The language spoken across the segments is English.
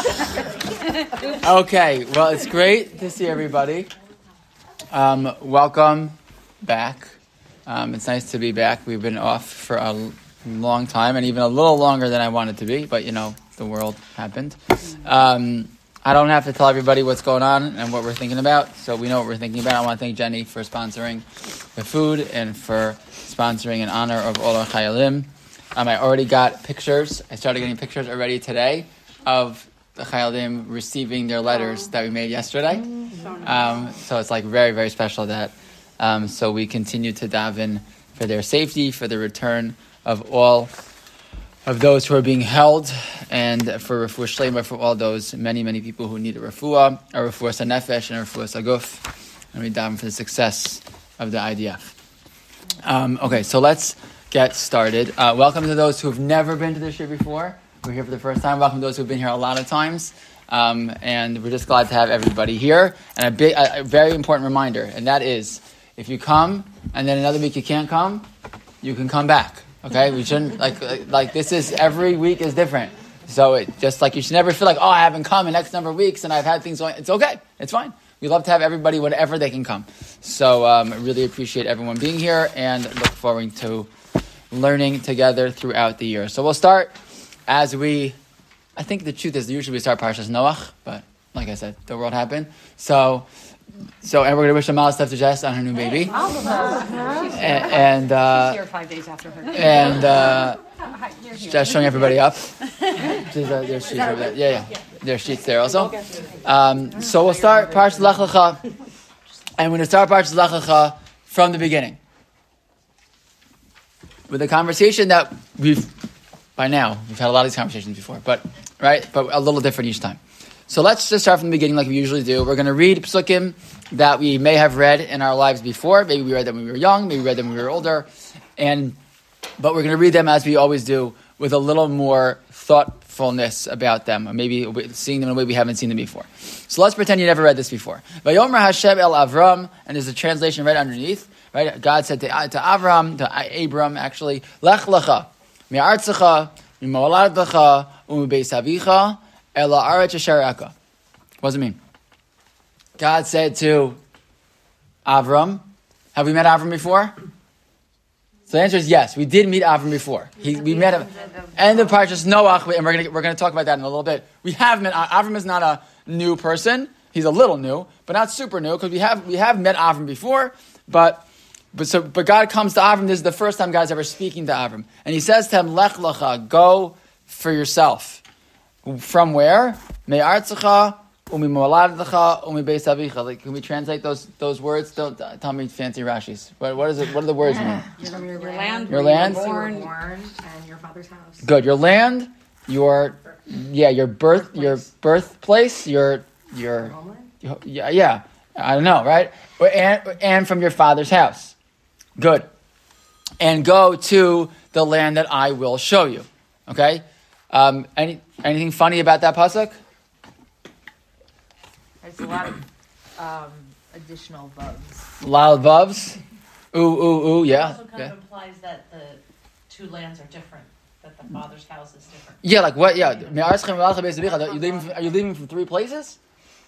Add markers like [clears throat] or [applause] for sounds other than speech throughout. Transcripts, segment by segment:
[laughs] Okay, well, it's great to see everybody. Um, welcome back. Um, it's nice to be back. We've been off for a long time and even a little longer than I wanted to be, but you know, the world happened. Um, I don't have to tell everybody what's going on and what we're thinking about, so we know what we're thinking about. I want to thank Jenny for sponsoring the food and for sponsoring in honor of all our Chayalim. Um, I already got pictures. I started getting pictures already today of the Chayalim receiving their letters that we made yesterday. Um, so it's like very, very special that. Um, so we continue to daven for their safety, for the return of all of those who are being held, and for refuah shlema for all those many, many people who need a refuah, a refuah sanefesh, and a refuah saguf, and we daven for the success of the IDF. Um, okay, so let's get started. Uh, welcome to those who have never been to this year before. We're here for the first time. Welcome those who've been here a lot of times. Um, and we're just glad to have everybody here. And a, a, very important reminder, and that is if you come and then another week you can't come, you can come back. Okay? We shouldn't, like, like, like this is, every week is different. So it just like you should never feel like, oh, I haven't come in X number of weeks and I've had things going. It's okay. It's fine. We love to have everybody whenever they can come. So um, really appreciate everyone being here and look forward to learning together throughout the year. So we'll start as we, I think the truth is usually we start Parshas Noach, but like I said, the world happened. So, so and we're gonna wish a mazel tov to Jess on her new baby, and, and uh, Here five days after her. and uh, just showing everybody up. There's, uh, there's sheets over there. Yeah, yeah. There's sheets there also. Um, so we'll start Parshas Lech Lecha, and we're going to start Parshas Lech Lecha from the beginning with a conversation that we've by now we've had a lot of these conversations before, but right, but a little different each time. So let's just start from the beginning, like we usually do. We're going to read psukim that we may have read in our lives before. Maybe we read them when we were young. Maybe we read them when we were older, and but we're going to read them as we always do with a little more thoughtfulness about them, or maybe seeing them in a way we haven't seen them before. So let's pretend you never read this before. Vayomer Hashem el Avram, and there's a translation right underneath. Right, God said to, to Avram, to Abram, actually, Lech lecha, ela What does it mean? God said to Avram, have we met Avram before? So the answer is yes. We did meet Avram before. He, we met him. And the Parshas Noach, and we're going we're gonna talk about that in a little bit. We have met, Avram is not a new person. He's a little new, but not super new, because we have, we have met Avram before, but but so, but God comes to Avram. This is the first time God's ever speaking to Avram, and He says to him, "Lech lecha, go for yourself." From where? Me'artzecha umi moladlecha umi beis avicha. Like, can we translate those those words? Don't uh, tell me fancy Rashi's. What, what is it? What do the words mean? Your, your land. Your land? You were You were born. born and your father's house. Good. Your land, your yeah, your birth, your birthplace, your your Homeland? yeah, yeah. I don't know, right? And and from your father's house. Good. And go to the land that I will show you. Okay. Um, any anything funny about that pasuk? There's a lot of um, additional vubs. Loud vovs. Ooh ooh ooh. Yeah. also kind Yeah. of implies that the two lands are different, that the father's house is different. Yeah, like what? Yeah, are you leaving? From, are you leaving from three places?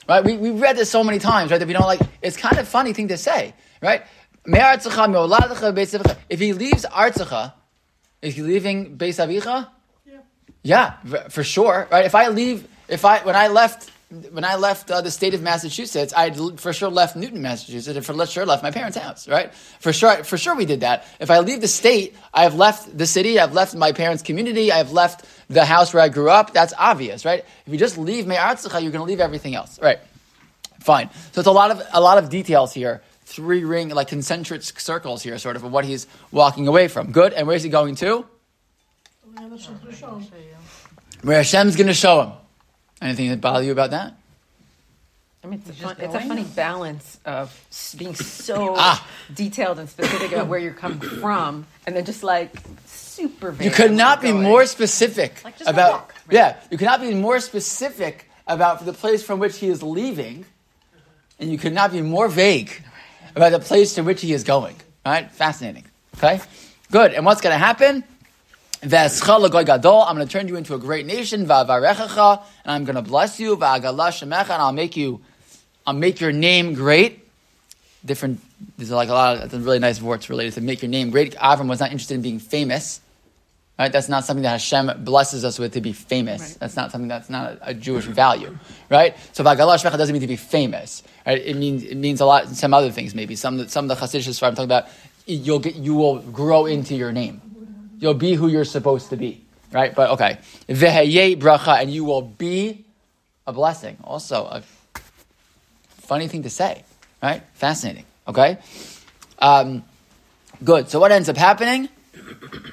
Right? We we read this so many times, right? That we don't like. It's kind of funny thing to say, right? If he leaves Artzacha, is he leaving Beis Avicha? Yeah. Yeah, for sure, right? If I leave, if I when I left. When I left uh, the state of Massachusetts, I for sure left Newton, Massachusetts, and for sure left my parents' house. Right? For sure, for sure we did that. If I leave the state, I have left the city. I've left my parents' community. I've left the house where I grew up. That's obvious, right? If you just leave Me'artzecha, you're going to leave everything else, right? Fine. So it's a lot of a lot of details here. Three ring like concentric circles here, sort of, of what he's walking away from. Good. And where's he going to? Where Hashem's going to show him. Anything that bother you about that? I mean, it's a, fun, it's a funny balance of being so [laughs] Ah. detailed and specific about where you're coming from, and then just like super vague. You could not be where you're more specific Like, just about. walk, right? Yeah, you could not be more specific about the place from which he is leaving, and you could not be more vague about the place to which he is going. Right, fascinating. Okay, good. And what's going to happen? I'm going to turn you into a great nation, and I'm going to bless you, and I'll make you, I'll make your name great. Different, there's like a lot of really nice words related to make your name great. Avram was not interested in being famous. Right? That's not something that Hashem blesses us with to be famous. Right. That's not something that's not a, a Jewish value, right? So v'agala shemecha doesn't mean to be famous. Right? It means it means a lot. Some other things maybe. Some some of the Hasidic I'm talking about. You'll get you will grow into your name. You'll be who you're supposed to be, right? But okay, veheye bracha, and you will be a blessing. Also, a funny thing to say, right? Fascinating. Okay, um, good. So what ends up happening?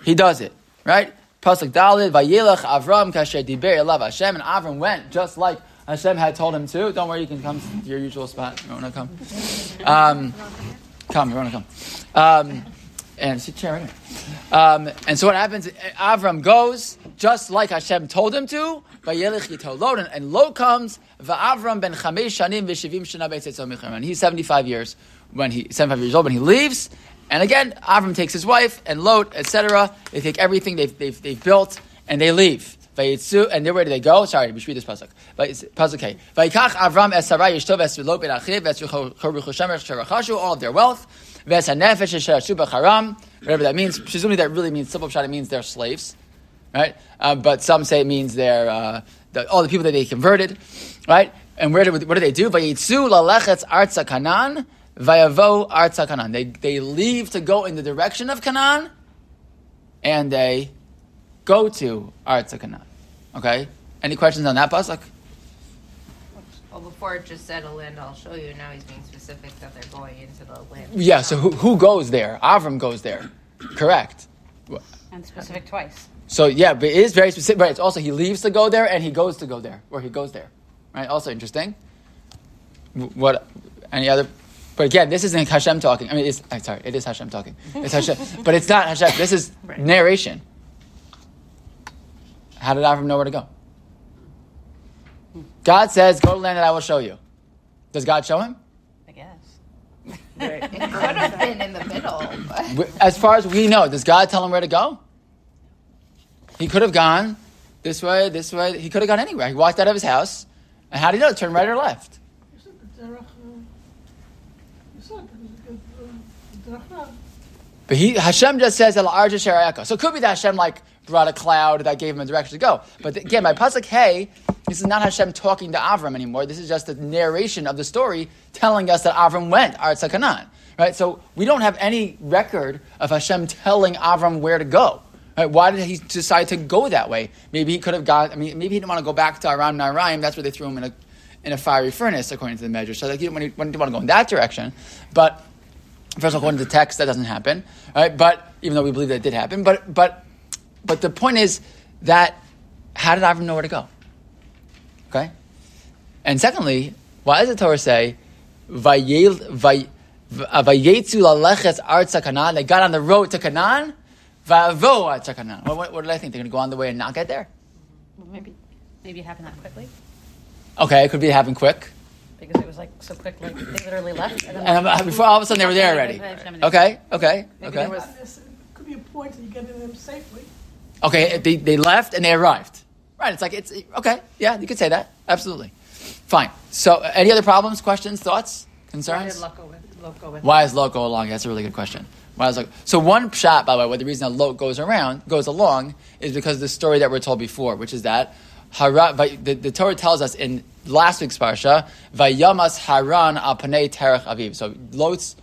He does it, right? Pasuk Daled, Vayelech Avram kasher diber elav Hashem, and Avram went just like Hashem had told him to. Don't worry, you can come to your usual spot. You want to come? Um, come, you want to come? Um, and sit chair right. Um, and so what happens? Avram goes just like Hashem told him to. Vayelech yitol Lot, and, and Lot comes. Va'avram ben chamesh shanim v'shivim shana. And he's seventy-five years when he seventy-five years old when he leaves. And again, Avram takes his wife and Lot, etc. They take everything they've, they've, they've built and they leave. And where do they go? Sorry, we should read this pasuk. Pasuk. Vayikach Avram all of their wealth whatever that means. Presumably that really means simple pshat. It means they're slaves, right? Uh, but some say it means they're uh, the, all the people that they converted, right? And where do what do they do? Vayavo arza kanan. They they leave to go in the direction of Canaan, and they go to arza kanan. Okay. Any questions on that pasuk? Well, before it just said a land I'll show you. Now he's being specific that they're going into the land. Yeah. So who, who goes there? Avram goes there. Correct. And specific twice. So yeah, but it is very specific. Right. It's also he leaves to go there and he goes to go there, or he goes there. Right. Also interesting. What? Any other? But again, this isn't Hashem talking. I mean, it's I'm sorry, it is Hashem talking. It's Hashem, [laughs] but it's not Hashem. This is Right. narration. How did Avram know where to go? God says, "Go to the land that I will show you." Does God show him? I guess. Right. [laughs] It could have been in the middle, but As far as we know, does God tell him where to go? He could have gone this way, this way. He could have gone anywhere. He walked out of his house, and how did he know? Turn right or left? But he Hashem just says. So it could be that Hashem like brought a cloud that gave him a direction to go. But again, by Pasuk Hey, this is not Hashem talking to Avram anymore. This is just the narration of the story telling us that Avram went Canaan. Right? So we don't have any record of Hashem telling Avram where to go. Right? Why did he decide to go that way? Maybe he could have got, I mean, maybe he didn't want to go back to Aram Naraim. That's where they threw him in a in a fiery furnace, according to the Midrash. So like, he didn't want to go in that direction. But First of all, according to the text, that doesn't happen, right? But even though we believe that it did happen, but but but the point is that how did Avram know where to go? Okay, and secondly, why does the Torah say "Vayel- vay- uh, vayetzu laleches arza Canaan"? They got on the road to Canaan. Va'avo arza Canaan. What, what, did I think? They're going to go on the way and not get there? Well, maybe, maybe it happened that quickly Okay, it could be happen quick. Because it was like so quick. Like they literally left. And And before all of a sudden they were there already. Okay, okay, Maybe okay. there was This could be a point that you get in them safely. Okay, they, they left and they arrived. Right, it's like, it's, okay, yeah, you could say that. Absolutely. Fine. So, uh, any other problems, questions, thoughts, Why concerns? did Lot go with, Lot go with Why is Lot go along? That's a really good question. Why is Lot? So, one pshat, by the way, the reason that Lot goes around, goes along, is because of the story that we're told before, which is that Hara, vai- the, the Torah tells us in last week's parsha, Vayamas Haran al Panei Terach Aviv. So, Lot's,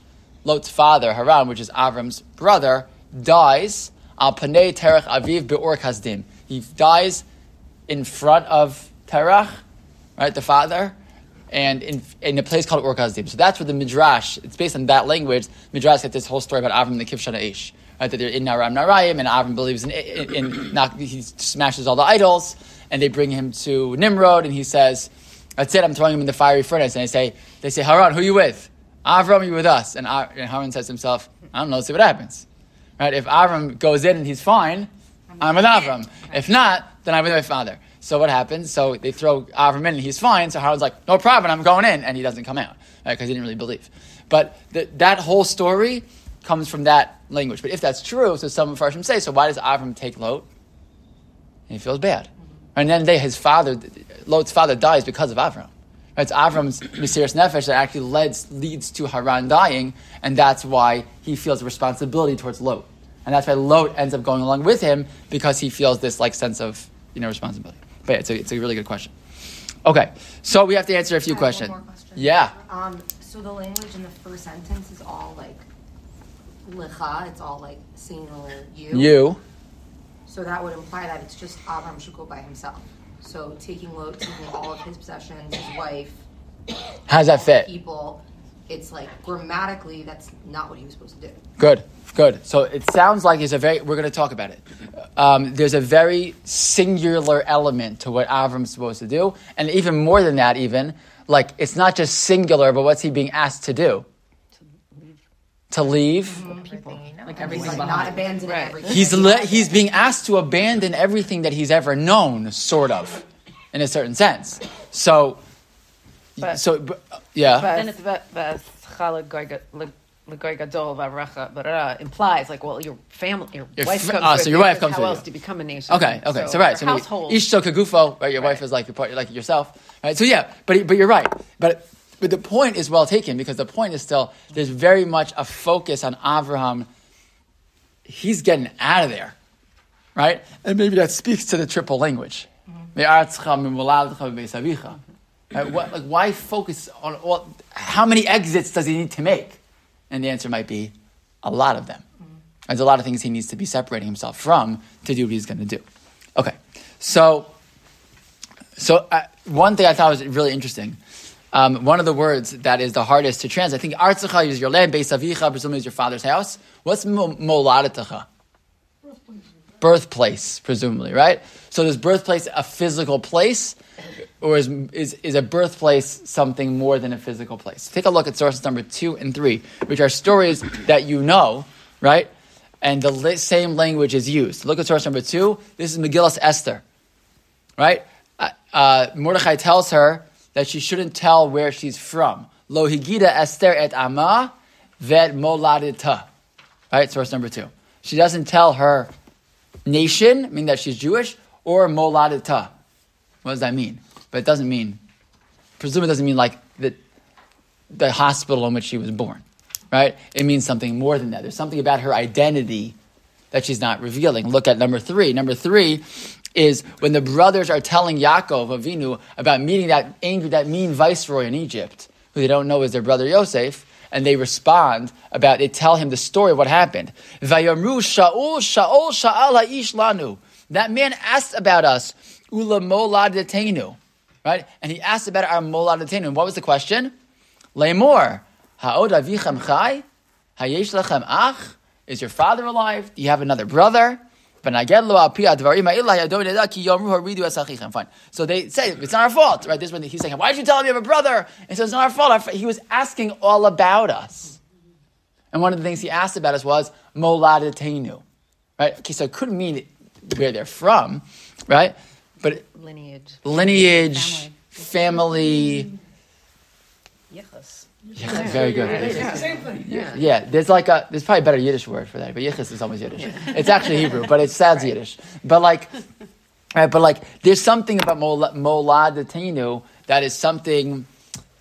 Lot's father, Haran, which is Avram's brother, dies al Panei Terach Aviv Be'or Kasdim. He dies in front of Terach, right, the father, and in, in a place called Ur Kasdim. So that's where the Midrash, it's based on that language, Midrash gets this whole story about Avram and the Kivshan Ha'esh. Right, that they're in Naram Narayim, and Avram believes in, in, in not, he smashes all the idols, and they bring him to Nimrod, and he says, that's it, I'm throwing him in the fiery furnace. And they say, they say, Haran, who are you with? Avram, you with us? And, Ar- and Haran says to himself, I don't know, let's see what happens. Right? If Avram goes in and he's fine, I'm with Avram. If not, then I'm with my father. So what happens? So they throw Avram in and he's fine. So Haran's like, no problem, I'm going in. And he doesn't come out because he didn't really believe. But th- that whole story comes from that language. But if that's true, so some of Farshim say, so why does Avram take Lot? And he feels bad. And then they, his father, Lot's father dies because of Avram. Right? It's Avram's [clears throat] Mesiris Nefesh that actually leads, leads to Haran dying, and that's why he feels a responsibility towards Lot. And that's why Lot ends up going along with him because he feels this like sense of you know responsibility. But yeah, it's a, it's a really good question. Okay, so we have to answer a few questions. question. Yeah. Um, so the language in the first sentence is all like licha, it's all like singular you. You. So that would imply that it's just Avram should go by himself. So taking Lot, taking all of his possessions, his wife, How does that fit? people, it's like grammatically that's not what he was supposed to do. Good, good. So it sounds like it's a very. We're going to talk about it. Um, there's a very singular element to what Avram's supposed to do, and even more than that, even like it's not just singular, but what's he being asked to do? To leave. People, like He's everything like not behind. abandoning Right. everything. He's le- he's being asked to abandon everything that he's ever known, sort of, in a certain sense. So, But- so b- yeah. Then it's L'goy gadol v'avracha, but uh, implies like, well, your family, your, Your wife fa- comes ah, with so your you, wife 'cause comes how with else you. do you become a nation? Okay, okay, so, right, so your maybe household. Ishto kagufo, right? Your wife is like your part, like yourself, right? So yeah, but but you're right. But but the point is well taken because the point is still there's very much a focus on Abraham. He's getting out of there, right? And maybe that speaks to the triple language. Right? What, like, why focus on all? How many exits does he need to make? And the answer might be a lot of them. There's a lot of things he needs to be separating himself from to do what he's going to do. Okay, so so uh, one thing I thought was really interesting. Um, one of the words that is the hardest to translate. I think Artzacha is your land, Beis Avicha, presumably is your father's house. What's mo- Moladatacha? Birthplace, presumably, right? So is birthplace a physical place, or is, is, is a birthplace something more than a physical place? Take a look at sources number two and three, which are stories that you know, right? And the same language is used. Look at source number two. This is Megillas Esther, right? Uh, uh, Mordechai tells her that she shouldn't tell where she's from. Lo higida Esther et ama vet moladita. Right, source number two. She doesn't tell her nation, meaning that she's Jewish, or moladita. What does that mean? But it doesn't mean, presume it doesn't mean like the, the hospital in which she was born, right? It means something more than that. There's something about her identity that she's not revealing. Look at number three. Number three is when the brothers are telling Yaakov Avinu about meeting that angry, that mean viceroy in Egypt, who they don't know is their brother Yosef, and they respond about, they tell him the story of what happened. Vayamru Shaul, Shaul, Sha'al lanu. That man asked about us, ula moladetenu, right? And he asked about our moladetenu. And what was the question? Lemor, ha'od avichem chai? Hayesh lechem ach? Is your father alive? Do you have another brother? Fine. So they say it's not our fault, right? This one, he's saying, "Why did you tell him you have a brother?" And so it's not our fault. Our fa-" He was asking all about us, and one of the things he asked about us was moladetenu, right? Okay, so it couldn't mean where they're from, right? But lineage. lineage, family. Yichus. Yeah, very good. Same thing. Yeah. Yeah, there's like a there's probably a better Yiddish word for that, but yichus is always Yiddish. It's actually Hebrew, but it sounds Yiddish. But like, right, but like, there's something about mola- moladetenu that is something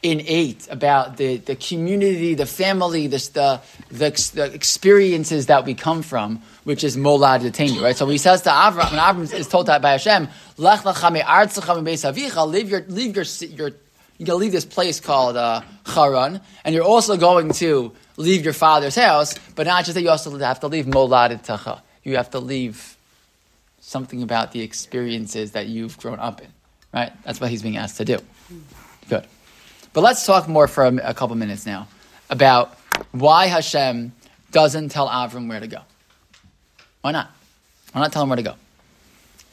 innate about the, the community, the family, the, the, the, the experiences that we come from, which is moladetenu, right? So he says to Avram, when Avram is told that by Hashem, Lech lecha me'artzecha me'beis avicha, leave your, leave your, your, you're going to leave this place called uh, Charan, and you're also going to leave your father's house, but not just that, you also have to leave moladetacha. You have to leave something about the experiences that you've grown up in, right? That's what he's being asked to do. Good. But let's talk more for a, a couple minutes now about why Hashem doesn't tell Avram where to go. Why not? Why not tell him where to go?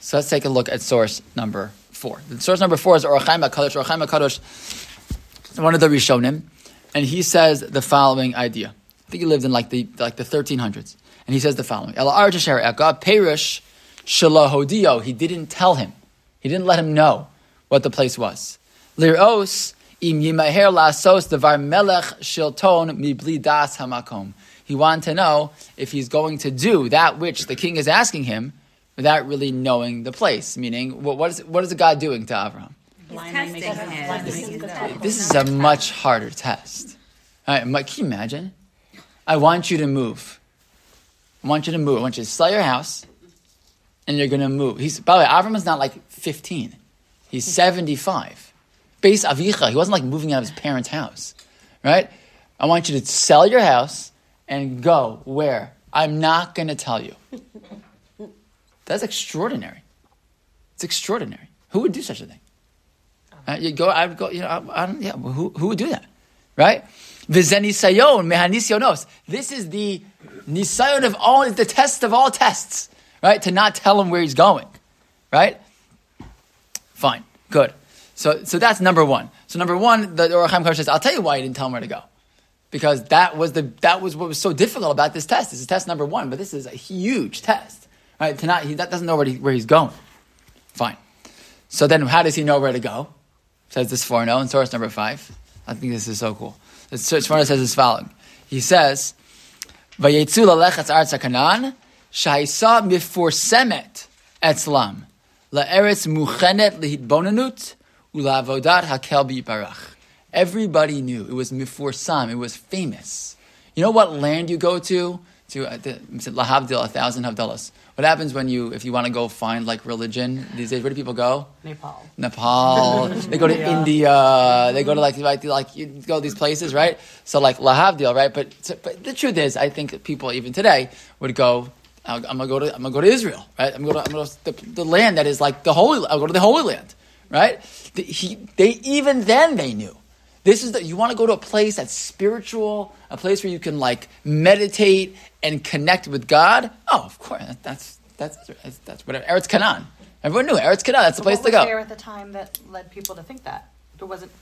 So let's take a look at source number four. The source number four is Ohr HaChaim HaKadosh. Ohr HaChaim HaKadosh, one of the Rishonim, and he says the following idea. I think he lived in like the like the 1300s, and he says the following: Eka Perish. He didn't tell him. He didn't let him know what the place was. Liros im yimaher lasos devar melech shilton mibli das hamakom. He wanted to know if he's going to do that which the king is asking him without really knowing the place. Meaning, what, what, is, what is God doing to Avram? testing him. This is a much harder test. All right, can you imagine? I want you to move. I want you to move. I want you to sell your house, and you're going to move. He's by the way, Avram is not like 15; he's 75. Base avicha. He wasn't like moving out of his parents' house, right? I want you to sell your house and go where? I'm not going to tell you. That's extraordinary. It's extraordinary. Who would do such a thing? Uh, you go, I would go, you know, I, I don't, yeah, who, who would do that? Right? V'zenisayon mehanisyonos. This is the nisayon of all, the test of all tests, right? To not tell him where he's going, right? Fine, good. So, so that's number one. So number one, the Ohr HaChaim says, I'll tell you why he didn't tell him where to go. Because that was the, that was what was so difficult about this test. This is test number one, but this is a huge test, right? To he that doesn't know where, he, where he's going. Fine. So then how does he know where to go? Says the Sforno in source number five. I think this is so cool. The Sforno says this following. He says, "Vayetzu lalechatz arza kanan shaisa miforsemet etzlam laeretz muchenet lihitbonanut ulavodat hakel barach." Everybody knew it was miforsam. It was famous. You know what land you go to? To uh, the, lahavdil, a thousand havdalas. What happens when you, if you want to go find like religion these days? Where do people go? Nepal. Nepal. [laughs] they go to India. They go to like like like you go to these places, right? So like Lahavdil, right? But so, but the truth is, I think people even today would go. I'm gonna go to I'm gonna go to Israel, right? I'm gonna I'm gonna go to the, the land that is like the holy. I'll go to the Holy Land, right? The, he, they even then they knew. This is that you want to go to a place that's spiritual, a place where you can like meditate and connect with God. Oh, of course, that's that's that's, that's whatever. Eretz Canaan. Everyone knew Eretz Canaan. That's the place to go. what was there at the time that led people to think that? There wasn't.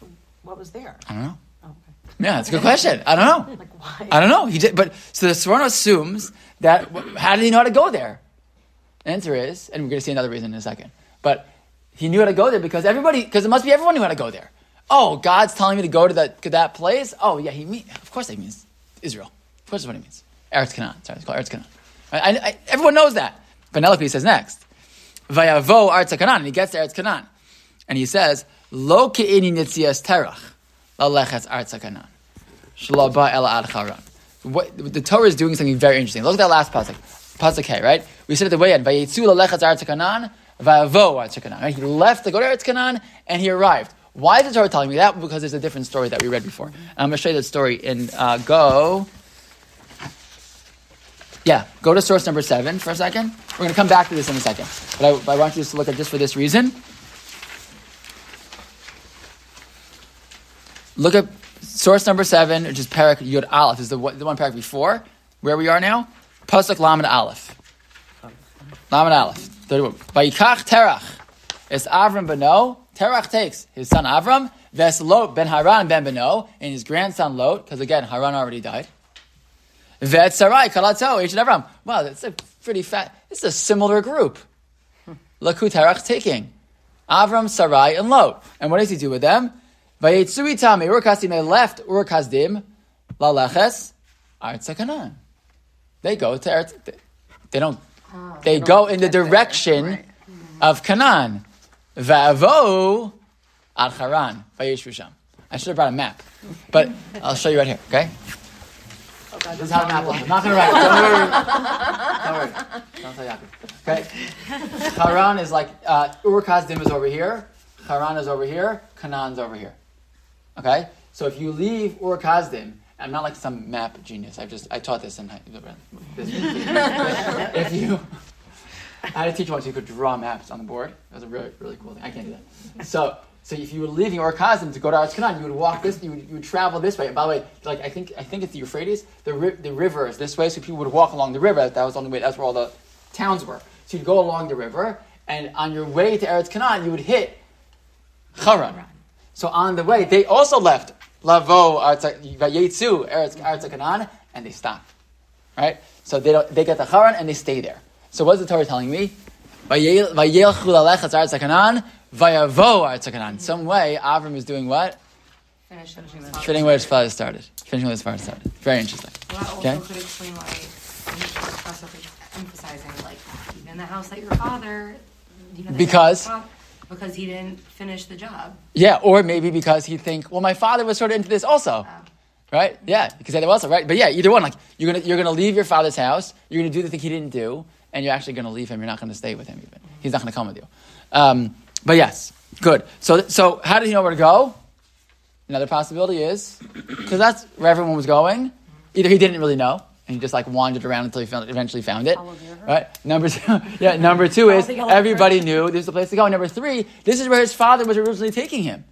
What was there? I don't know. Oh, okay. Yeah, that's a good question. I don't know. [laughs] Like why? I don't know. He did, but so the Sforno assumes that. How did he know how to go there? The answer is, and we're going to see another reason in a second. But he knew how to go there because everybody, because it must be everyone knew how to go there. Oh, God's telling me to go to that to that place. Oh, yeah, he means, of course he means Israel. Of course, that's what he means. Eretz Canaan. Sorry, it's called Eretz Canaan. I, I, everyone knows that. Penelope says next, Vayavo Eretz Canaan, and he gets to Eretz Canaan, and he says, Lo ke'ini nitzias terach, lalechetz Eretz Canaan, shlo ba ela ad charan. What the Torah is doing something very interesting. Look at that last pasuk, pasuk K, right? We said at the way end, Vayetzu lalechetz Eretz Canaan, Vayavo Eretz Canaan. He left to go to Eretz Canaan, and he arrived. Why is the Torah telling me that? Because there's a different story that we read before. And I'm going to show you that story in uh, Go. Yeah, go to source number seven for a second. We're going to come back to this in a second. But I, I want you to look at just for this reason. Look at source number seven, which is Parak Yud Aleph. This is the, the one parak before where we are now. Pasuk Lamed Aleph. Lamed Aleph. 31. Vayikach Terach. It's Avram Beno. Terach takes his son Avram, Ves Lot ben Haran ben Beno, and his grandson Lot, because again, Haran already died. Vet Sarai, Kalato, and Avram. Wow, that's a pretty fat, it's a similar group. [laughs] Look who Terach taking. Avram, Sarai, and Lot. And what does he do with them? Vayetsu itam, they left Ur Kasdim, Laleches, Artsa Canaan. They go to Eretz, they don't, they go in the direction of Canaan. Va'avo ad Haran, Vayeshu Sham. I should have brought a map, but I'll show you right here, okay? This is how. I'm not to write it. Don't worry. Don't worry. Don't tell Yaakov. Okay? Haran is like, uh, Ur is over here, Haran is over here, Canaan's over here. Okay? So if you leave Ur I'm not like some map genius. I just I taught this in high- [laughs] if you I had a teacher once who could draw maps on the board. That was a really really cool thing. I can't do that. So so if you were leaving Ur Kasdim to go to Canaan, you would walk this. You would, you would travel this way. And by the way, like I think I think it's the Euphrates. The ri- the river is this way, so people would walk along the river. That was the only way. That's where all the towns were. So you'd go along the river, and on your way to Eretz Canaan, you would hit Haran. So on the way, they also left Lavo Vayetzu Eretz Canaan, and they stopped. Right? So they don't, they get the Haran and they stay there. So what's the Torah telling me? Vayelchu lalechatz Eretz Canaan, vayavo Eretz Canaan. Some way, Avram is doing what? Finishing Finishing where his father started. Finishing where his father started. Very interesting. Well, that also Okay. could explain why he emphasizing, like, even the house that your father, you know, Because? because he didn't finish the job. Yeah, or maybe because he'd think, well, my father was sort of into this also. Right? Yeah, say that also, right? But yeah, either one. Like you're gonna you're gonna leave your father's house, you're gonna do the thing he didn't do, and you're actually gonna leave him. You're not gonna stay with him even. He's not gonna come with you. Um, but yes, good. So so how did he know where to go? Another possibility is because that's where everyone was going. Either he didn't really know and he just like wandered around until he found, eventually found it. Right. Number two, [laughs] yeah. Number two is the yellow river. everybody knew this is the place to go. Number three, this is where his father was originally taking him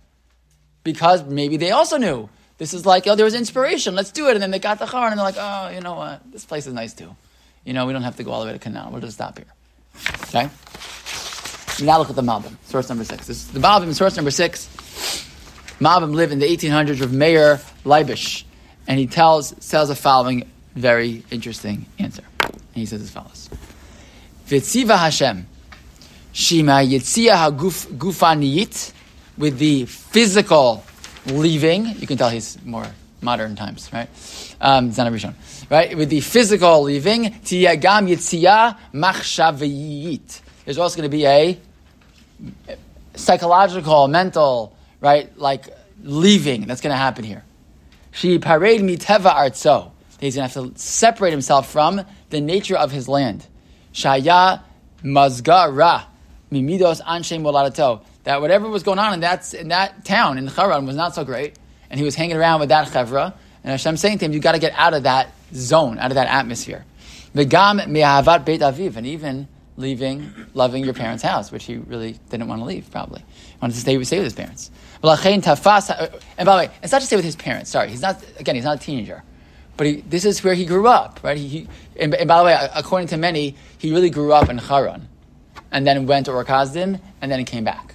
because maybe they also knew this is like oh there was inspiration. Let's do it. And then they got the car and they're like oh you know what this place is nice too. You know we don't have to go all the way to Canaan. We'll just stop here. Okay. Now look at the Malbim, source number six. This is the Malbim, source number six. Malbim lived in the 1800s with Meir Leibush, and he tells tells the following very interesting answer. And he says as follows: Vitziva Hashem, Shima Yitzia Gufaniyit, with the physical leaving. You can tell he's more modern times, right? Um, Zana Rishon, right? With the physical leaving, Tiyagam Yitzia Machshaviyit. There's also going to be a psychological, mental, right, like leaving that's going to happen here. She parade miteva artso. He's going to have to separate himself from the nature of his land. Shaya mazga ra mimidos anshe moladato. That whatever was going on in that in that town in Haran was not so great, and he was hanging around with that chevra. And Hashem saying to him, "You got to get out of that zone, out of that atmosphere." V'gam me'ahavat beit aviv, and even leaving, loving your parents' house, which he really didn't want to leave. Probably wanted to stay, stay with his parents. And by the way, it's not to stay with his parents. Sorry, he's not. Again, he's not a teenager, but he, this is where he grew up, right? He, he and, and by the way, according to many, he really grew up in Haran, and then went to Ur Kasdim, and then he came back.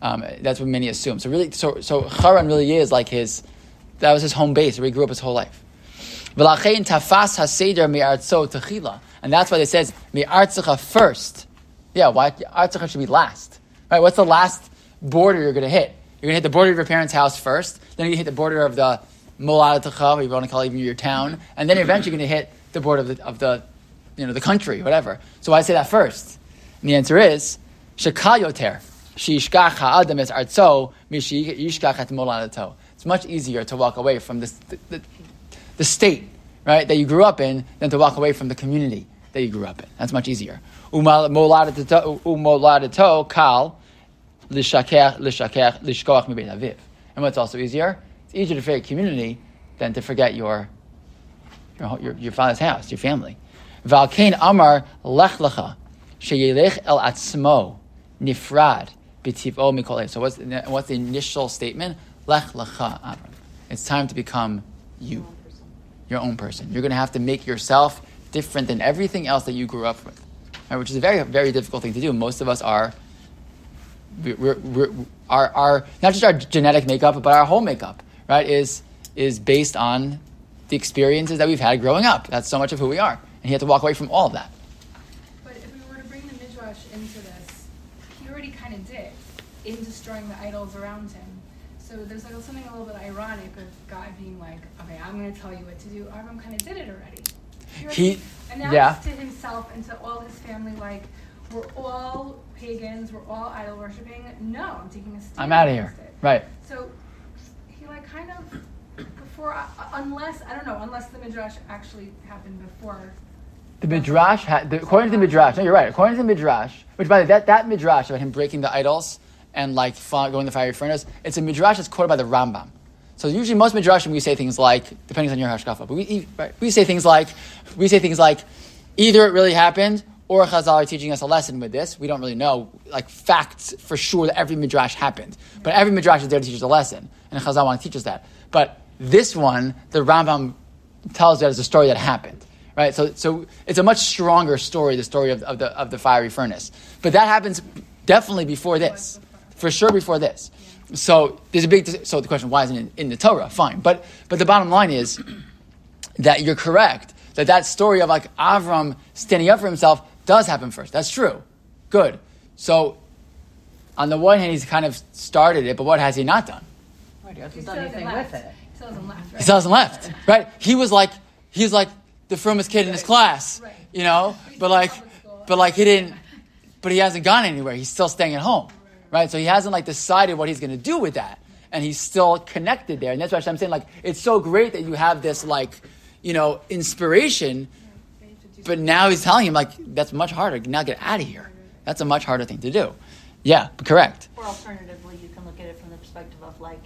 Um, that's what many assume. So really, so so Haran really is like his. That was his home base where he grew up his whole life. V'lachein tafas haseder mi'artzo techila, and that's why it says mi'artzecha first. Yeah, why artzecha should be last? Right? What's the last border you're going to hit? You're going to hit the border of your parents' house first. Then you hit the border of the molad techa, or you want to call it even your town, and then eventually you're going to hit the border of the, of the, you know, the country, whatever. So why say that first? And the answer is shekal yoter. Shishkach ha'adam es artzo mishishkach et moladato. It's much easier to walk away from this, the, the state, right, that you grew up in than to walk away from the community that you grew up in. That's much easier. Umoladato kal lishakech lishakech lishkoach mibeit aviv. And what's also easier? It's easier to forget community than to forget your your, your, your father's house, your family. Valkain amar lech lecha sheyelech el atzmo nifrad b'tiv'o mikol So what's the, what's the initial statement? Lech lecha. It's time to become you, your own person. You're going to have to make yourself different than everything else that you grew up with, right? which is a very, very difficult thing to do. Most of us are, we're, we're, our, our, not just our genetic makeup, but our whole makeup, right, is, is based on the experiences that we've had growing up. That's so much of who we are. And he had to walk away from all of that. But if we were to bring the Midrash into this, he already kind of did in destroying the idols around him. So there's like something a little bit ironic of God being like, okay, I'm going to tell you what to do. Avram kind of did it already. He- announced yeah. to himself and to all his family, like, we're all pagans, we're all idol worshiping. No, I'm taking a stand. I'm out of here. it. Right. So he like kind of before, uh, unless I don't know, unless the midrash actually happened before. The Midrash, ha- the, according to the Midrash, no, you're right. According to the Midrash, which by the way, that, that Midrash about him breaking the idols and like going to the fiery furnace, it's a Midrash that's quoted by the Rambam. So usually most Midrashim we say things like, depending on your hashkafa, but we, we say things like, we say things like, either it really happened or Chazal are teaching us a lesson with this. We don't really know, like facts for sure that every Midrash happened. But every Midrash is there to teach us a lesson, and Chazal want to teach us that. But this one, the Rambam tells that it's a story that happened. Right? So, so it's a much stronger story, the story of, of, the, of the fiery furnace. But that happens definitely before this. For sure before this. So there's a big, so the question, why isn't it in, in the Torah? Fine. But, but the bottom line is that you're correct, that that story of like Avram standing up for himself does happen first. That's true. Good. So on the one hand, he's kind of started it, but what has he not done? Right, he hasn't done still hasn't with left. it. He still hasn't left, right? He still hasn't left, right? He was like, he's like the firmest kid in his class, Right. you know, but like, but like he didn't, but he hasn't gone anywhere. He's still staying at home, right? So he hasn't like decided what he's going to do with that, and he's still connected there. And that's why I'm saying like it's so great that you have this like you know inspiration, but now he's telling him like that's much harder. Now get out of here. That's a much harder thing to do. Yeah, correct. Or alternatively, you can look at it from the perspective of like,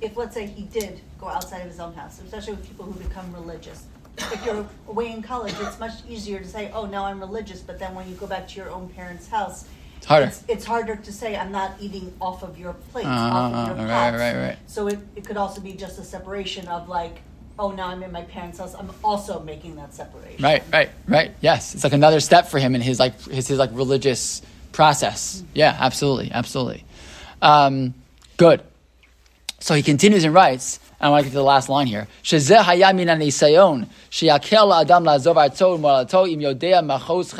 if let's say he did go outside of his own house, especially with people who become religious. If you're away in college, it's much easier to say, "Oh, now I'm religious," but then when you go back to your own parents' house, harder. It's, it's harder to say, "I'm not eating off of your plate, Uh, off of your right, pots." right, right. So it, it could also be just a separation of like, "Oh, now I'm in my parents' house. I'm also making that separation." Right, right, right. Yes, it's like another step for him in his like his, his like religious process. Yeah, absolutely, absolutely. Um, good. So he continues and writes. I want to get to the last line here. Anisayon sheyakel adam lazov arto im yodea machos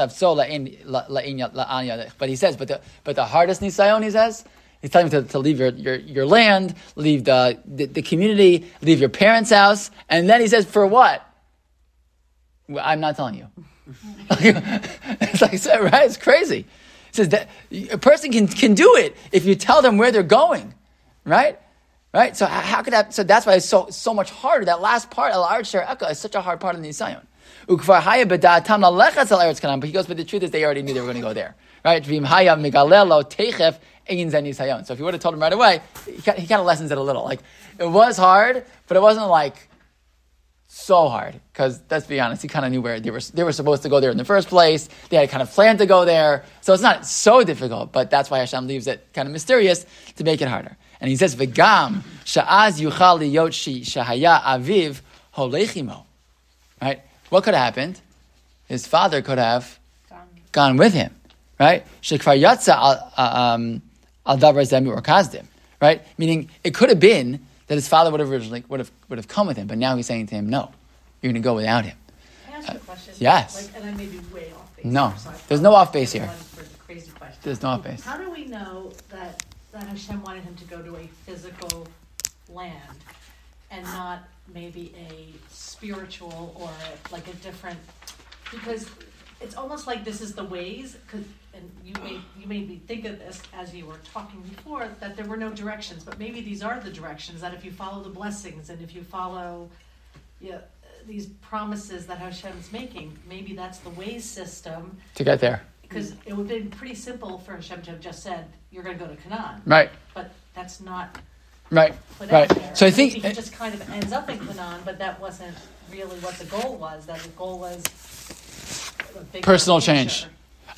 But he says, but the, but the hardest nisayon, he says, he's telling you to, to leave your, your, your land, leave the, the, the community, leave your parents' house, and then he says, for what? Well, I'm not telling you. [laughs] it's like, [laughs] right? It's crazy. It says that a person can, can do it if you tell them where they're going, right? Right. So how, could that? So that's why it's so so much harder. That last part, Aretz Sher Eka, is such a hard part of the Nisayon. But he goes, but the truth is, they already knew they were going to go there, right? So if you would have told him right away, he, he kind of lessens it a little. Like it was hard, but it wasn't like so hard because let's be honest, he kind of knew where they were. They were supposed to go there in the first place. They had kind of planned to go there, so it's not so difficult. But that's why Hashem leaves it kind of mysterious to make it harder. And he says, "V'gam sha'az yuchal liyot shi shahaya aviv holechimo." Right? What could have happened? His father could have gone with him. Right? Shekvar yatsa al um, davar zemi Ur Kasdim. Right? Meaning it could have been that his father would have originally would have would have come with him, but now he's saying to him, "No, you're going to go without him." Can I ask you a question? yes. Like, and I may be way off base. No. here, so There's no off base here. everyone For the crazy question. There's no off base. How do we know that, that Hashem wanted him to go to a physical land and not maybe a spiritual or like a different? Because it's almost like this is the ways. 'cause- and you made you made me think of this as you were talking before that there were no directions, but maybe these are the directions. That if you follow the blessings and if you follow, yeah, these promises that Hashem's making, maybe that's the ways system To get there, because it would have been pretty simple for Hashem to have just said, "You're going to go to Canaan," right? but that's not Right, put right. out there. So I think he just kind of ends up in Canaan, but that wasn't really what the goal was. That the goal was Personal picture. change.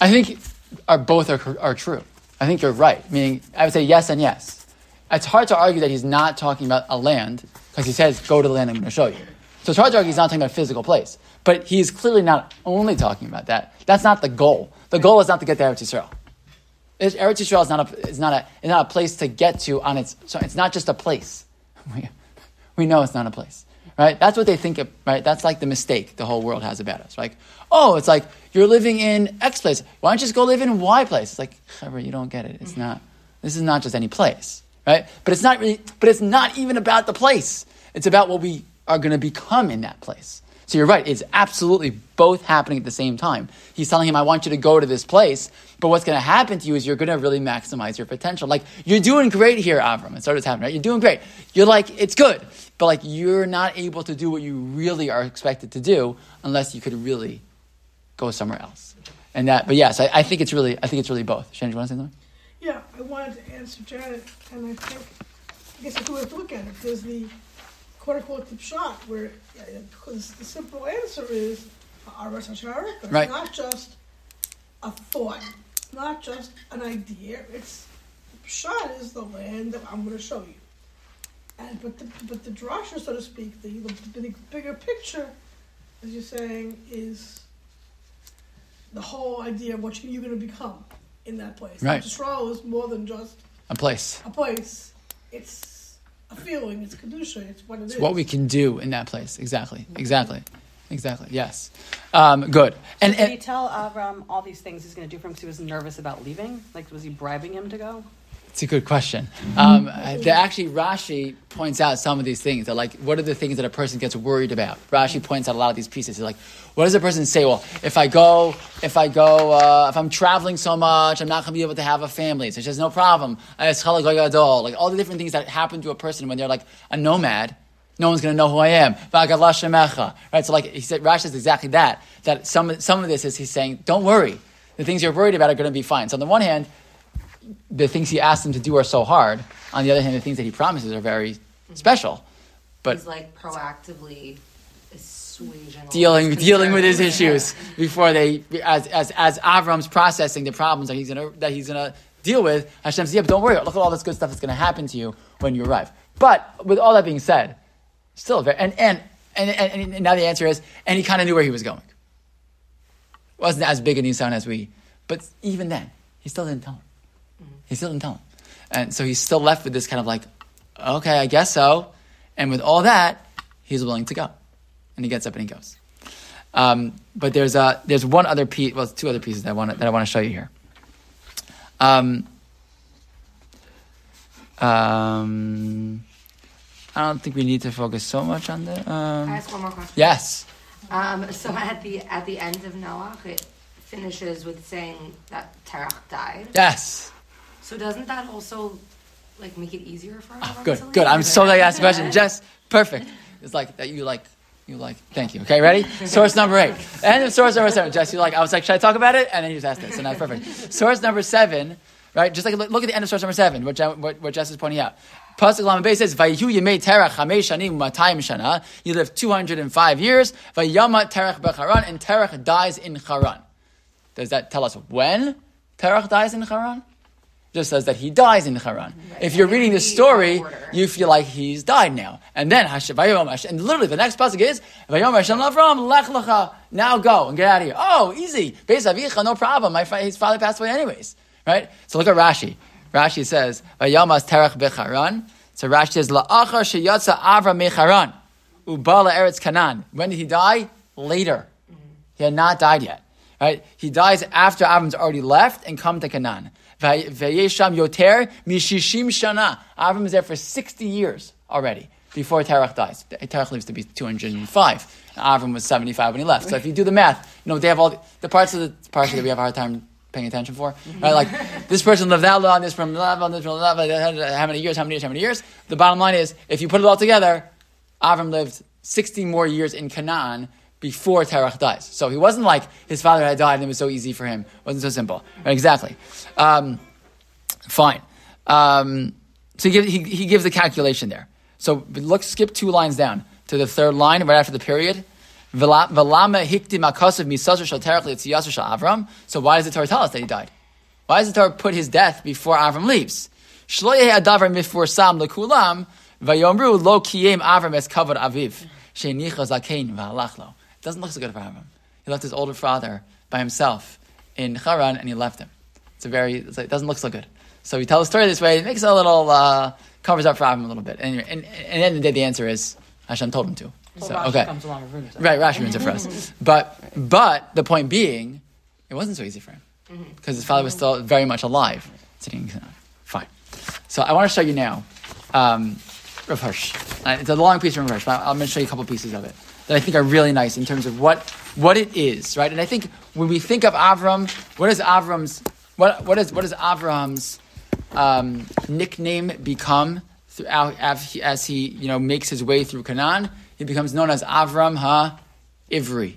I think are both are, are true. I think you're right. Meaning, I would say yes and yes. It's hard to argue that he's not talking about a land because he says, "Go to the land I'm going to show you." So it's hard to argue he's not talking about a physical place. But he's clearly not only talking about that. That's not the goal. The goal is not to get there to Eretz Yisrael. Eretz Yisrael is not a is not a is not a place to get to on its. So it's not just a place. [laughs] We, we know it's not a place, right? That's what they think of, right? That's like the mistake the whole world has about us. Like, oh, it's like you're living in X place. Why don't you just go live in Y place? It's like, you don't get it. It's not. This is not just any place, right? But it's not really. But it's not even about the place. It's about what we are going to become in that place. So you're right. It's absolutely both happening at the same time. He's telling him, I want you to go to this place, but what's going to happen to you is you're going to really maximize your potential. Like, you're doing great here, Avram. And so does happening, right? You're doing great. You're like, it's good. But like, you're not able to do what you really are expected to do unless you could really go somewhere else. And that, but yes, I, I think it's really, I think it's really both. Shannon, do you want to say something? Yeah, I wanted to answer Janet, and I think, I guess if we to look at it, there's the quote unquote tip shot where because the simple answer is Aras Hasharika. It's Right. not just a thought, it's not just an idea, it's the pshat is the land that I'm going to show you. And but the but the drasha, so to speak, the, the big, bigger picture, as you're saying, is the whole idea of what you're going to become in that place. Right. Yisrael is more than just A place. a place. It's a feeling. It's kedusha. It's what it is. It's what we can do in that place. Exactly. Exactly. Exactly. Yes. Um, good. And, Did he and tell Avram all these things he's going to do for him because he was nervous about leaving? Like, was he bribing him to go? It's a good question. Um, the, actually, Rashi points out some of these things. They're like, what are the things that a person gets worried about? Rashi points out a lot of these pieces. He's like, what does a person say? Well, if I go, if I go, uh, if I'm traveling so much, I'm not going to be able to have a family. So he says, no problem. Like all the different things that happen to a person when they're like a nomad. No one's going to know who I am. Right? So, like he said, Rashi says exactly that. That some some of this is he's saying, don't worry. The things you're worried about are going to be fine. So, on the one hand, the things he asks them to do are so hard. On the other hand, the things that he promises are very mm-hmm. special. But he's like proactively dealing dealing with his issues before they as as as Avram's processing the problems that he's gonna that he's gonna deal with. Hashem says, "Yeah, but don't worry. Look at all this good stuff that's gonna happen to you when you arrive." But with all that being said, still very and and and, and, and now the answer is, and he kind of knew where he was going. Wasn't as big a nisayon as we, but even then, he still didn't tell him. He still didn't tell him. And so he's still left with this kind of like, okay, I guess so. And with all that, he's willing to go. And he gets up and he goes. Um, but there's, a, there's one other piece, well, two other pieces that I want to, that I want to show you here. Um, um, I don't think we need to focus so much on that. Um, I ask one more question? Yes. Um, so at the at the end of Noach, it finishes with saying that Terach died. Yes. So doesn't that also like make it easier for oh, Good, good. I'm so glad you asked the question. [laughs] Jess, perfect. It's like that you like you like. Thank you. Okay, ready? Source number eight. And source number seven. Jess, you like. I was like, should I talk about it? And then you just asked it. So now it's perfect. Source number seven. Right, just like look at the end of source number seven, what, what, what Jess is pointing out. Pasuk Lamabay says, "Vayihu yemei terach chamesh shanim matayim shana." You live two hundred and five years. Vayama terach becharan, and terach dies in Haran. Does that tell us when terach dies in Haran? Just says that he dies in Haran. Right. If you're reading the story, you feel like he's died now. And then and literally the next pasuk is Now go and get out of here. Oh, easy. no problem. My, his father passed away anyways. Right? So look at Rashi. Rashi says, Vayamas terach becharan. So Rashi says, La'achar sheyatza avra mecharan. Ubala eretz kanan. When did he die? Later. He had not died yet. Right? He dies after Avram's already left and come to Canaan. Vayesham yoter mishishim shana. Avram is there for 60 years already before Terach dies. Terach lives to be 205. Avram was 75 when he left. So if you do the math, you know, they have all the, the parts of the parts that we have a hard time paying attention for, right? Like this person lived that long, this from that long, this from that long, how many years, how many years, how many years. The bottom line is, if you put it all together, Avram lived 60 more years in Canaan before Terach dies. So he wasn't like his father had died and it was so easy for him. It wasn't so simple. Right? Exactly. Um, fine. Um, so he, he, he, gives the calculation there. So look, skip two lines down to the third line right after the period. So why does the Torah tell us that he died? Why does the Torah put his death before Avram leaves? Vayomru lo kiyem Avram es kavod aviv. Sheinicha zakein v'halachlo doesn't look so good for him. He left his older father by himself in Haran and he left him. It's a very, it's like, it doesn't look so good. So we tell the story this way, it makes it a little, uh, covers up for him a little bit. Anyway, and, and, and at the end of the day, the answer is Hashem told him to. Well, Rashi okay. comes along and Right, Rashi ruins it for us. [laughs] But, but the point being, it wasn't so easy for him because mm-hmm. his father was still very much alive. Sitting, fine. So I want to show you now, um, Rav Hirsch. Uh, it's a long piece from Rav Hirsch, but I'm going to show you a couple pieces of it that I think are really nice in terms of what what it is, right? And I think when we think of Avram, what is Avram's what what is what is Avram's um, nickname become throughout as he, you know makes his way through Canaan? He becomes known as Avram Ha Ivri,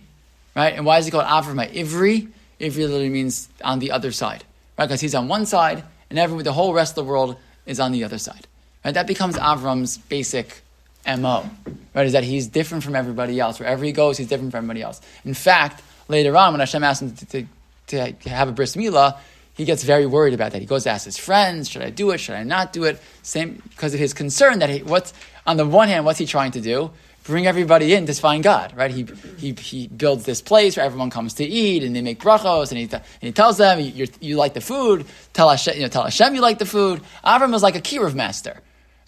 right? And why is he called Avram Ha Ivri? Ivri literally means on the other side, right? Because he's on one side, and everyone, the whole rest of the world is on the other side. Right? That becomes Avram's basic MO, right? Is that he's different from everybody else. Wherever he goes, he's different from everybody else. In fact, later on, when Hashem asks him to, to, to have a bris milah, he gets very worried about that. He goes to ask his friends, should I do it? Should I not do it? Same because of his concern that he, what's on the one hand, what's he trying to do? Bring everybody in to find God, right? He, he, he builds this place where everyone comes to eat and they make brachos and he, and he tells them, you, you like the food, tell Hashem, you know, tell Hashem you like the food. Avram is like a kiruv master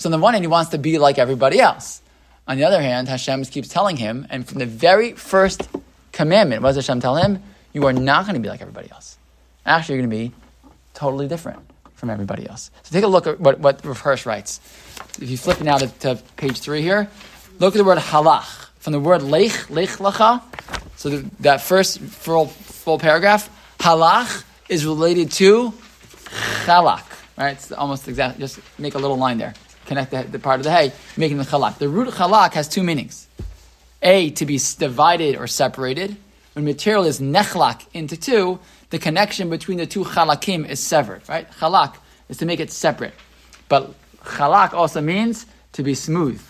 so on the one hand, he wants to be like everybody else. On the other hand, Hashem keeps telling him, and from the very first commandment, what does Hashem tell him? You are not going to be like everybody else. Actually, you're going to be totally different from everybody else. So take a look at what, what Rav Hirsch writes. If you flip it now to, to page three here, look at the word halach. From the word lech, lech lacha, so the, that first full, full paragraph, halach is related to chalak, right? It's almost exact. Just make a little line there. Connect the, the part of the hay, making the chalak. The root chalak has two meanings. A, to be divided or separated. When material is nechlak into two, the connection between the two chalakim is severed, right? Chalak is to make it separate. But chalak also means to be smooth,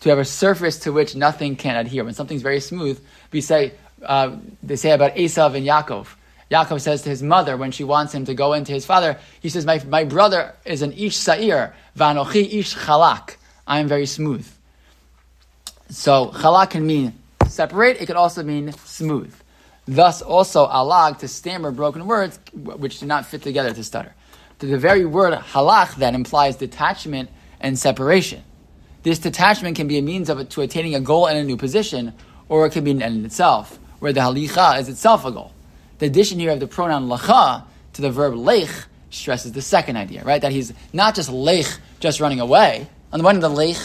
to have a surface to which nothing can adhere. When something's very smooth, we say, uh, they say about Esav and Yaakov. Yaakov says to his mother when she wants him to go into his father, he says, My, my brother is an ish sa'ir, vanochi ish chalak. I am very smooth. So chalak can mean separate, it can also mean smooth. Thus also alag to stammer broken words which do not fit together to stutter. The very word halach then implies detachment and separation. This detachment can be a means of to attaining a goal and a new position, or it can be an end in itself, where the halicha is itself a goal. The addition here of the pronoun lacha to the verb lech stresses the second idea, right? That he's not just lech, just running away. On the one hand, the lech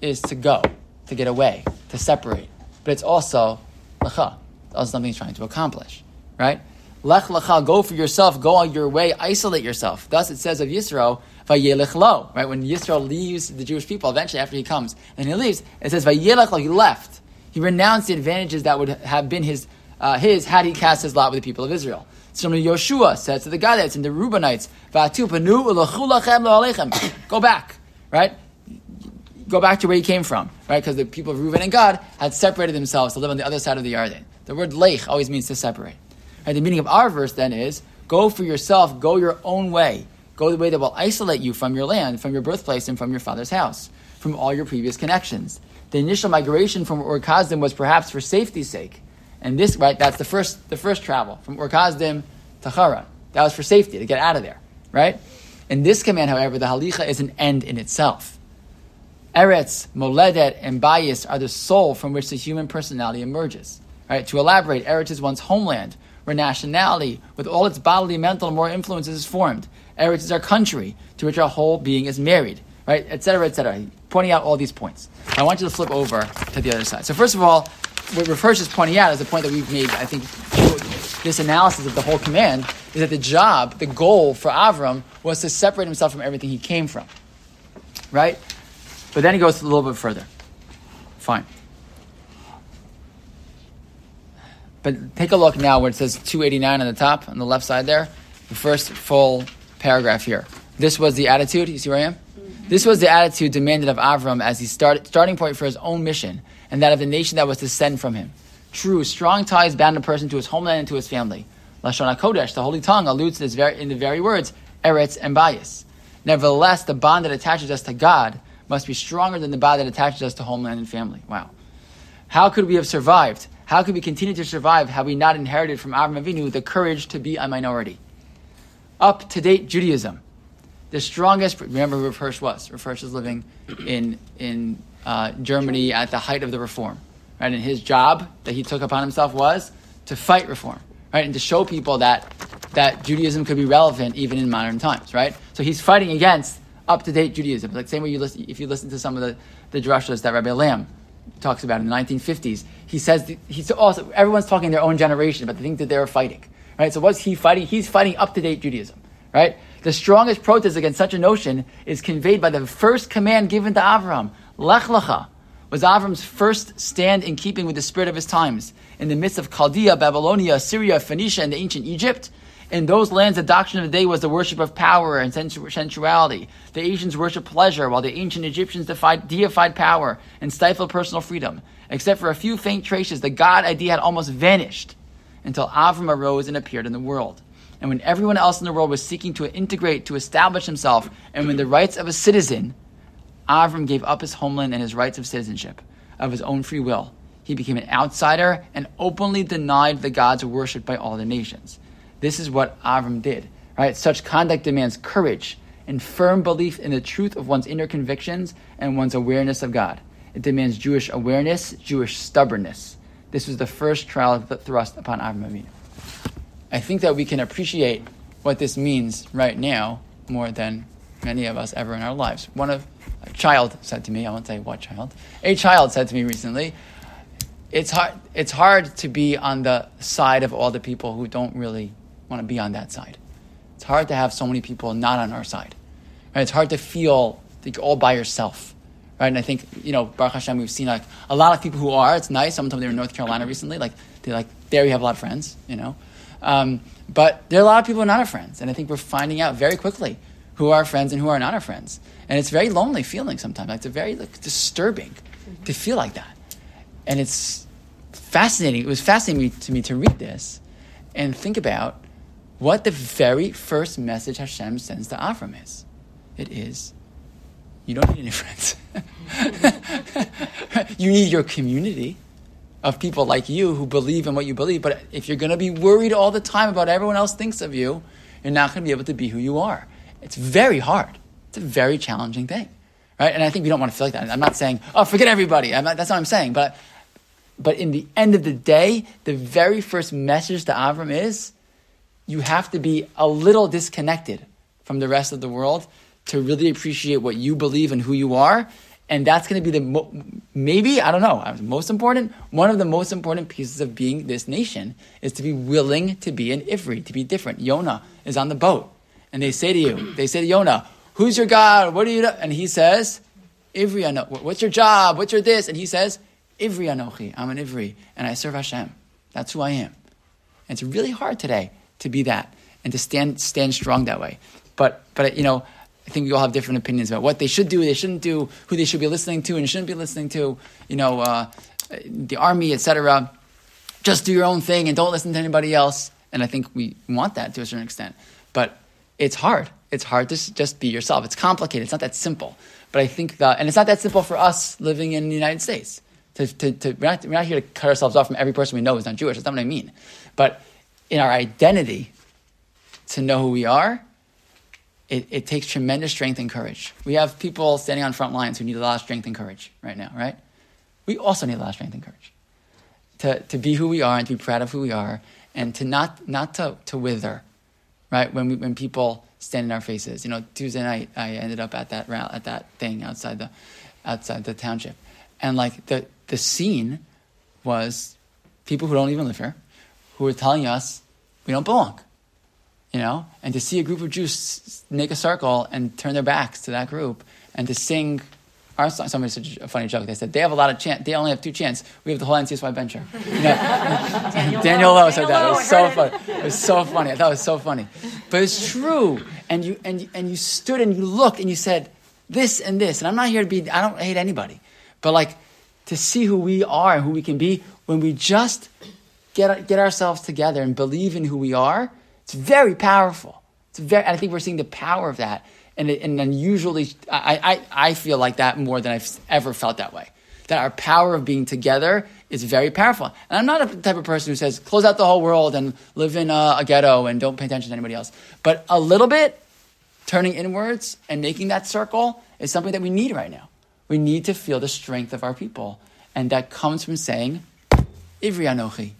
is to go, to get away, to separate. But it's also lacha, also something he's trying to accomplish, right? Lech lacha, go for yourself, go on your way, isolate yourself. Thus it says of Yisro, vayelech lo, right? When Yisro leaves the Jewish people, eventually after he comes and he leaves, it says vayelech lo, he left. He renounced the advantages that would have been his uh, his had he cast his lot with the people of Israel. Similarly, Yoshua says to the Gadites and the Reubenites, [coughs] Go back, right? Go back to where you came from, right? Because the people of Reuben and Gad had separated themselves to live on the other side of the Yarden. The word lech always means to separate. Right? The meaning of our verse then is go for yourself, go your own way. Go the way that will isolate you from your land, from your birthplace, and from your father's house, from all your previous connections. The initial migration from Ur was perhaps for safety's sake. And this, right, that's the first, the first travel from Ur Kasdim to Haran. That was for safety, to get out of there, right? In this command, however, the halicha is an end in itself. Eretz, Moledet, and Bayis are the soul from which the human personality emerges. Right? To elaborate, Eretz is one's homeland, where nationality, with all its bodily, mental, and moral influences, is formed. Eretz is our country, to which our whole being is married, right? Etc. Etc. Pointing out all these points. I want you to flip over to the other side. So first of all, what refers is pointing out is the point that we've made, I think, this analysis of the whole command is that the job, the goal for Avram was to separate himself from everything he came from. Right? But then he goes a little bit further. Fine. But take a look now where it says 289 on the top, on the left side there, the first full paragraph here. This was the attitude. You see where I am? Mm-hmm. This was the attitude demanded of Avram as he started starting point for his own mission and that of the nation that was to send from him. True, strong ties bound a person to his homeland and to his family. Lashon HaKodesh, the Holy Tongue, alludes to this very, in the very words, Eretz and Bayis. Nevertheless, the bond that attaches us to God must be stronger than the bond that attaches us to homeland and family. Wow. How could we have survived? How could we continue to survive had we not inherited from Avraham Avinu the courage to be a minority? Up to date Judaism. The strongest, remember who Hirsch was. Hirsch is living in, in uh, Germany at the height of the reform. Right? And his job that he took upon himself was to fight reform, right? And to show people that that Judaism could be relevant even in modern times, right? So he's fighting against up to date Judaism. Like same way you listen, if you listen to some of the the drushas that Rabbi Lamm talks about in the 1950s, he says he's also everyone's talking their own generation, but the think that they were fighting, right? So what's he fighting? He's fighting up to date Judaism, right? The strongest protest against such a notion is conveyed by the first command given to Avraham, Lech Lecha was Avram's first stand in keeping with the spirit of his times. In the midst of Chaldea, Babylonia, Syria, Phoenicia, and the ancient Egypt, in those lands, the doctrine of the day was the worship of power and sensuality. The Asians worshiped pleasure, while the ancient Egyptians defied, deified power and stifled personal freedom. Except for a few faint traces, the God idea had almost vanished until Avram arose and appeared in the world. And when everyone else in the world was seeking to integrate, to establish himself, and when the rights of a citizen Avram gave up his homeland and his rights of citizenship of his own free will. He became an outsider and openly denied the gods worshipped by all the nations. This is what Avram did. Right? Such conduct demands courage and firm belief in the truth of one's inner convictions and one's awareness of God. It demands Jewish awareness, Jewish stubbornness. This was the first trial thrust upon Avram Avinu. I think that we can appreciate what this means right now more than many of us ever in our lives. One of child said to me, I won't say what child, a child said to me recently, it's hard, it's hard to be on the side of all the people who don't really want to be on that side. It's hard to have so many people not on our side. Right? It's hard to feel like all by yourself. Right? And I think, you know, Baruch Hashem, we've seen like a lot of people who are, it's nice. Sometime they were in North Carolina recently, like they like there you have a lot of friends, you know. Um, but there are a lot of people who are not our friends. And I think we're finding out very quickly who are our friends and who are not our friends. And it's very lonely feeling sometimes. Like, it's very like, disturbing mm-hmm. to feel like that. And it's fascinating. It was fascinating to me to read this and think about what the very first message Hashem sends to Avram is. It is, you don't need any friends. [laughs] you need your community of people like you who believe in what you believe. But if you're going to be worried all the time about everyone else thinks of you, you're not going to be able to be who you are. It's very hard. It's a very challenging thing, right? And I think we don't want to feel like that. I'm not saying, oh, forget everybody. Not, that's not what I'm saying. But, but in the end of the day, the very first message to Avram is, you have to be a little disconnected from the rest of the world to really appreciate what you believe and who you are and that's going to be the mo- maybe I don't know most important one of the most important pieces of being this nation is to be willing to be an Ivri, to be different. Yonah is on the boat, and they say to you, they say to Yonah, "Who's your God? What are you?" Do? And he says, "Ivri Anochi. What's your job? What's your this?" And he says, "Ivri Anochi. I'm an Ivri, and I serve Hashem. That's who I am." And it's really hard today to be that and to stand stand strong that way. But but you know I think we all have different opinions about what they should do, they shouldn't do, who they should be listening to and shouldn't be listening to. You know, uh, the army, etc. Just do your own thing and don't listen to anybody else. And I think we want that to a certain extent, but it's hard. It's hard to just be yourself. It's complicated. It's not that simple. But I think that, and it's not that simple for us living in the United States. To, to, to, we're, not, we're not here to cut ourselves off from every person we know who's not Jewish. That's not what I mean. But in our identity, to know who we are it, it takes tremendous strength and courage. We have people standing on front lines who need a lot of strength and courage right now, right? We also need a lot of strength and courage to, to be who we are and to be proud of who we are and to not, not to, to wither, right? When, we, when people stand in our faces. You know, Tuesday night, I ended up at that, at that thing outside the, outside the township. And like the, the scene was people who don't even live here who were telling us we don't belong you know, and to see a group of Jews make a circle and turn their backs to that group and to sing our. Somebody said a funny joke. They said they have a lot of chance. They only have two chants. We have the whole NCSY bencher. [laughs] You know, Daniel, Daniel Lowe said that. It was so funny. It was so funny. I thought it was so funny, but it's true. And you and and you stood and you looked and you said this and this. And I'm not here to be. I don't hate anybody, but like to see who we are and who we can be when we just get get ourselves together and believe in who we are it's very powerful. It's very, I think we're seeing the power of that. And, and unusually, I, I, I feel like that more than I've ever felt that way. That our power of being together is very powerful. And I'm not a type of person who says, close out the whole world and live in a, a ghetto and don't pay attention to anybody else. But a little bit, turning inwards and making that circle is something that we need right now. We need to feel the strength of our people. And that comes from saying, Ivri Anochi,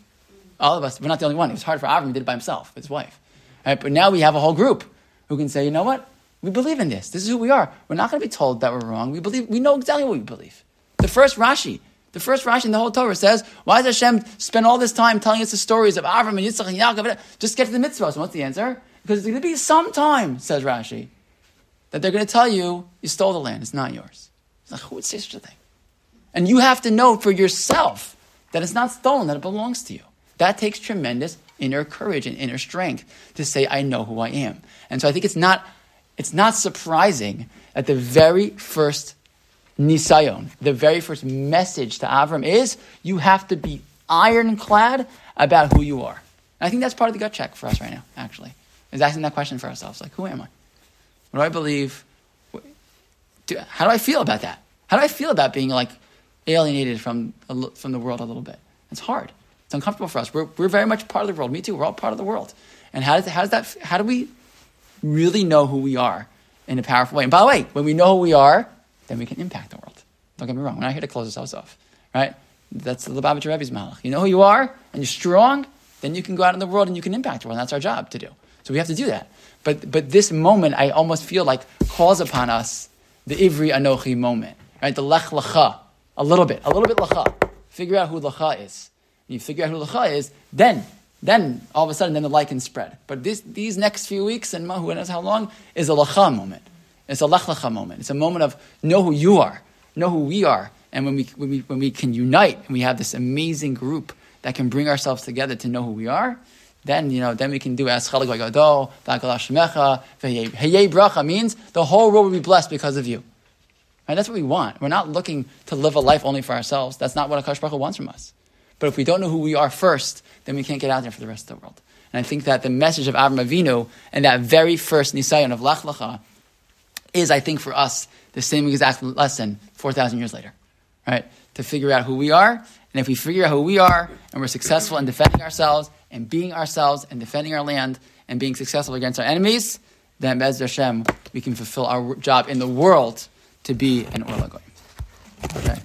all of us, we're not the only one. It was hard for Avram, he did it by himself, his wife. Right? But now we have a whole group who can say, you know what? We believe in this. This is who we are. We're not going to be told that we're wrong. We believe, we know exactly what we believe. The first Rashi, the first Rashi in the whole Torah says, why does Hashem spend all this time telling us the stories of Avram and Yitzchak and Yaakov? Just get to the mitzvahs. And what's the answer? Because there's going to be some time, says Rashi, that they're going to tell you, you stole the land. It's not yours. It's like, who would say such a thing? And you have to know for yourself that it's not stolen, that it belongs to you. That takes tremendous inner courage and inner strength to say, I know who I am. And so I think it's not, it's not surprising that the very first nisayon, the very first message to Avram is you have to be ironclad about who you are. And I think that's part of the gut check for us right now, actually, is asking that question for ourselves. Like, who am I? What do I believe? How do I feel about that? How do I feel about being like alienated from, from the world a little bit? It's hard. It's uncomfortable for us. We're, we're very much part of the world. Me too. We're all part of the world. And how does, how does that, how do we really know who we are in a powerful way? And by the way, when we know who we are, then we can impact the world. Don't get me wrong. We're not here to close ourselves off, right? That's the Lubavitcher Rebbe's mehalech. You know who you are, and you're strong, then you can go out in the world and you can impact the world. And that's our job to do. So we have to do that. But, but this moment, I almost feel like calls upon us the Ivri Anochi moment, right? The Lech Lecha, a little bit, a little bit Lecha. Figure out who Lecha is. When you figure out who Lecha is, then, then all of a sudden, then the can spread. But this, these next few weeks and who knows how long is a Lecha moment. It's a Lech Lecha moment. It's a moment of know who you are, know who we are. And when we, when we, when we can unite and we have this amazing group that can bring ourselves together to know who we are, then you know, then we can do as Gadol, Bracha means the whole world will be blessed because of you. Right? That's what we want. We're not looking to live a life only for ourselves. That's not what HaKadosh Baruch wants from us. But if we don't know who we are first, then we can't get out there for the rest of the world. And I think that the message of Avram Avinu and that very first Nisayon of Lech Lecha is, I think, for us the same exact lesson 4,000 years later, right? To figure out who we are. And if we figure out who we are and we're successful in defending ourselves and being ourselves and defending our land and being successful against our enemies, then Bez Hashem, we can fulfill our job in the world to be an Orlagoy. Okay.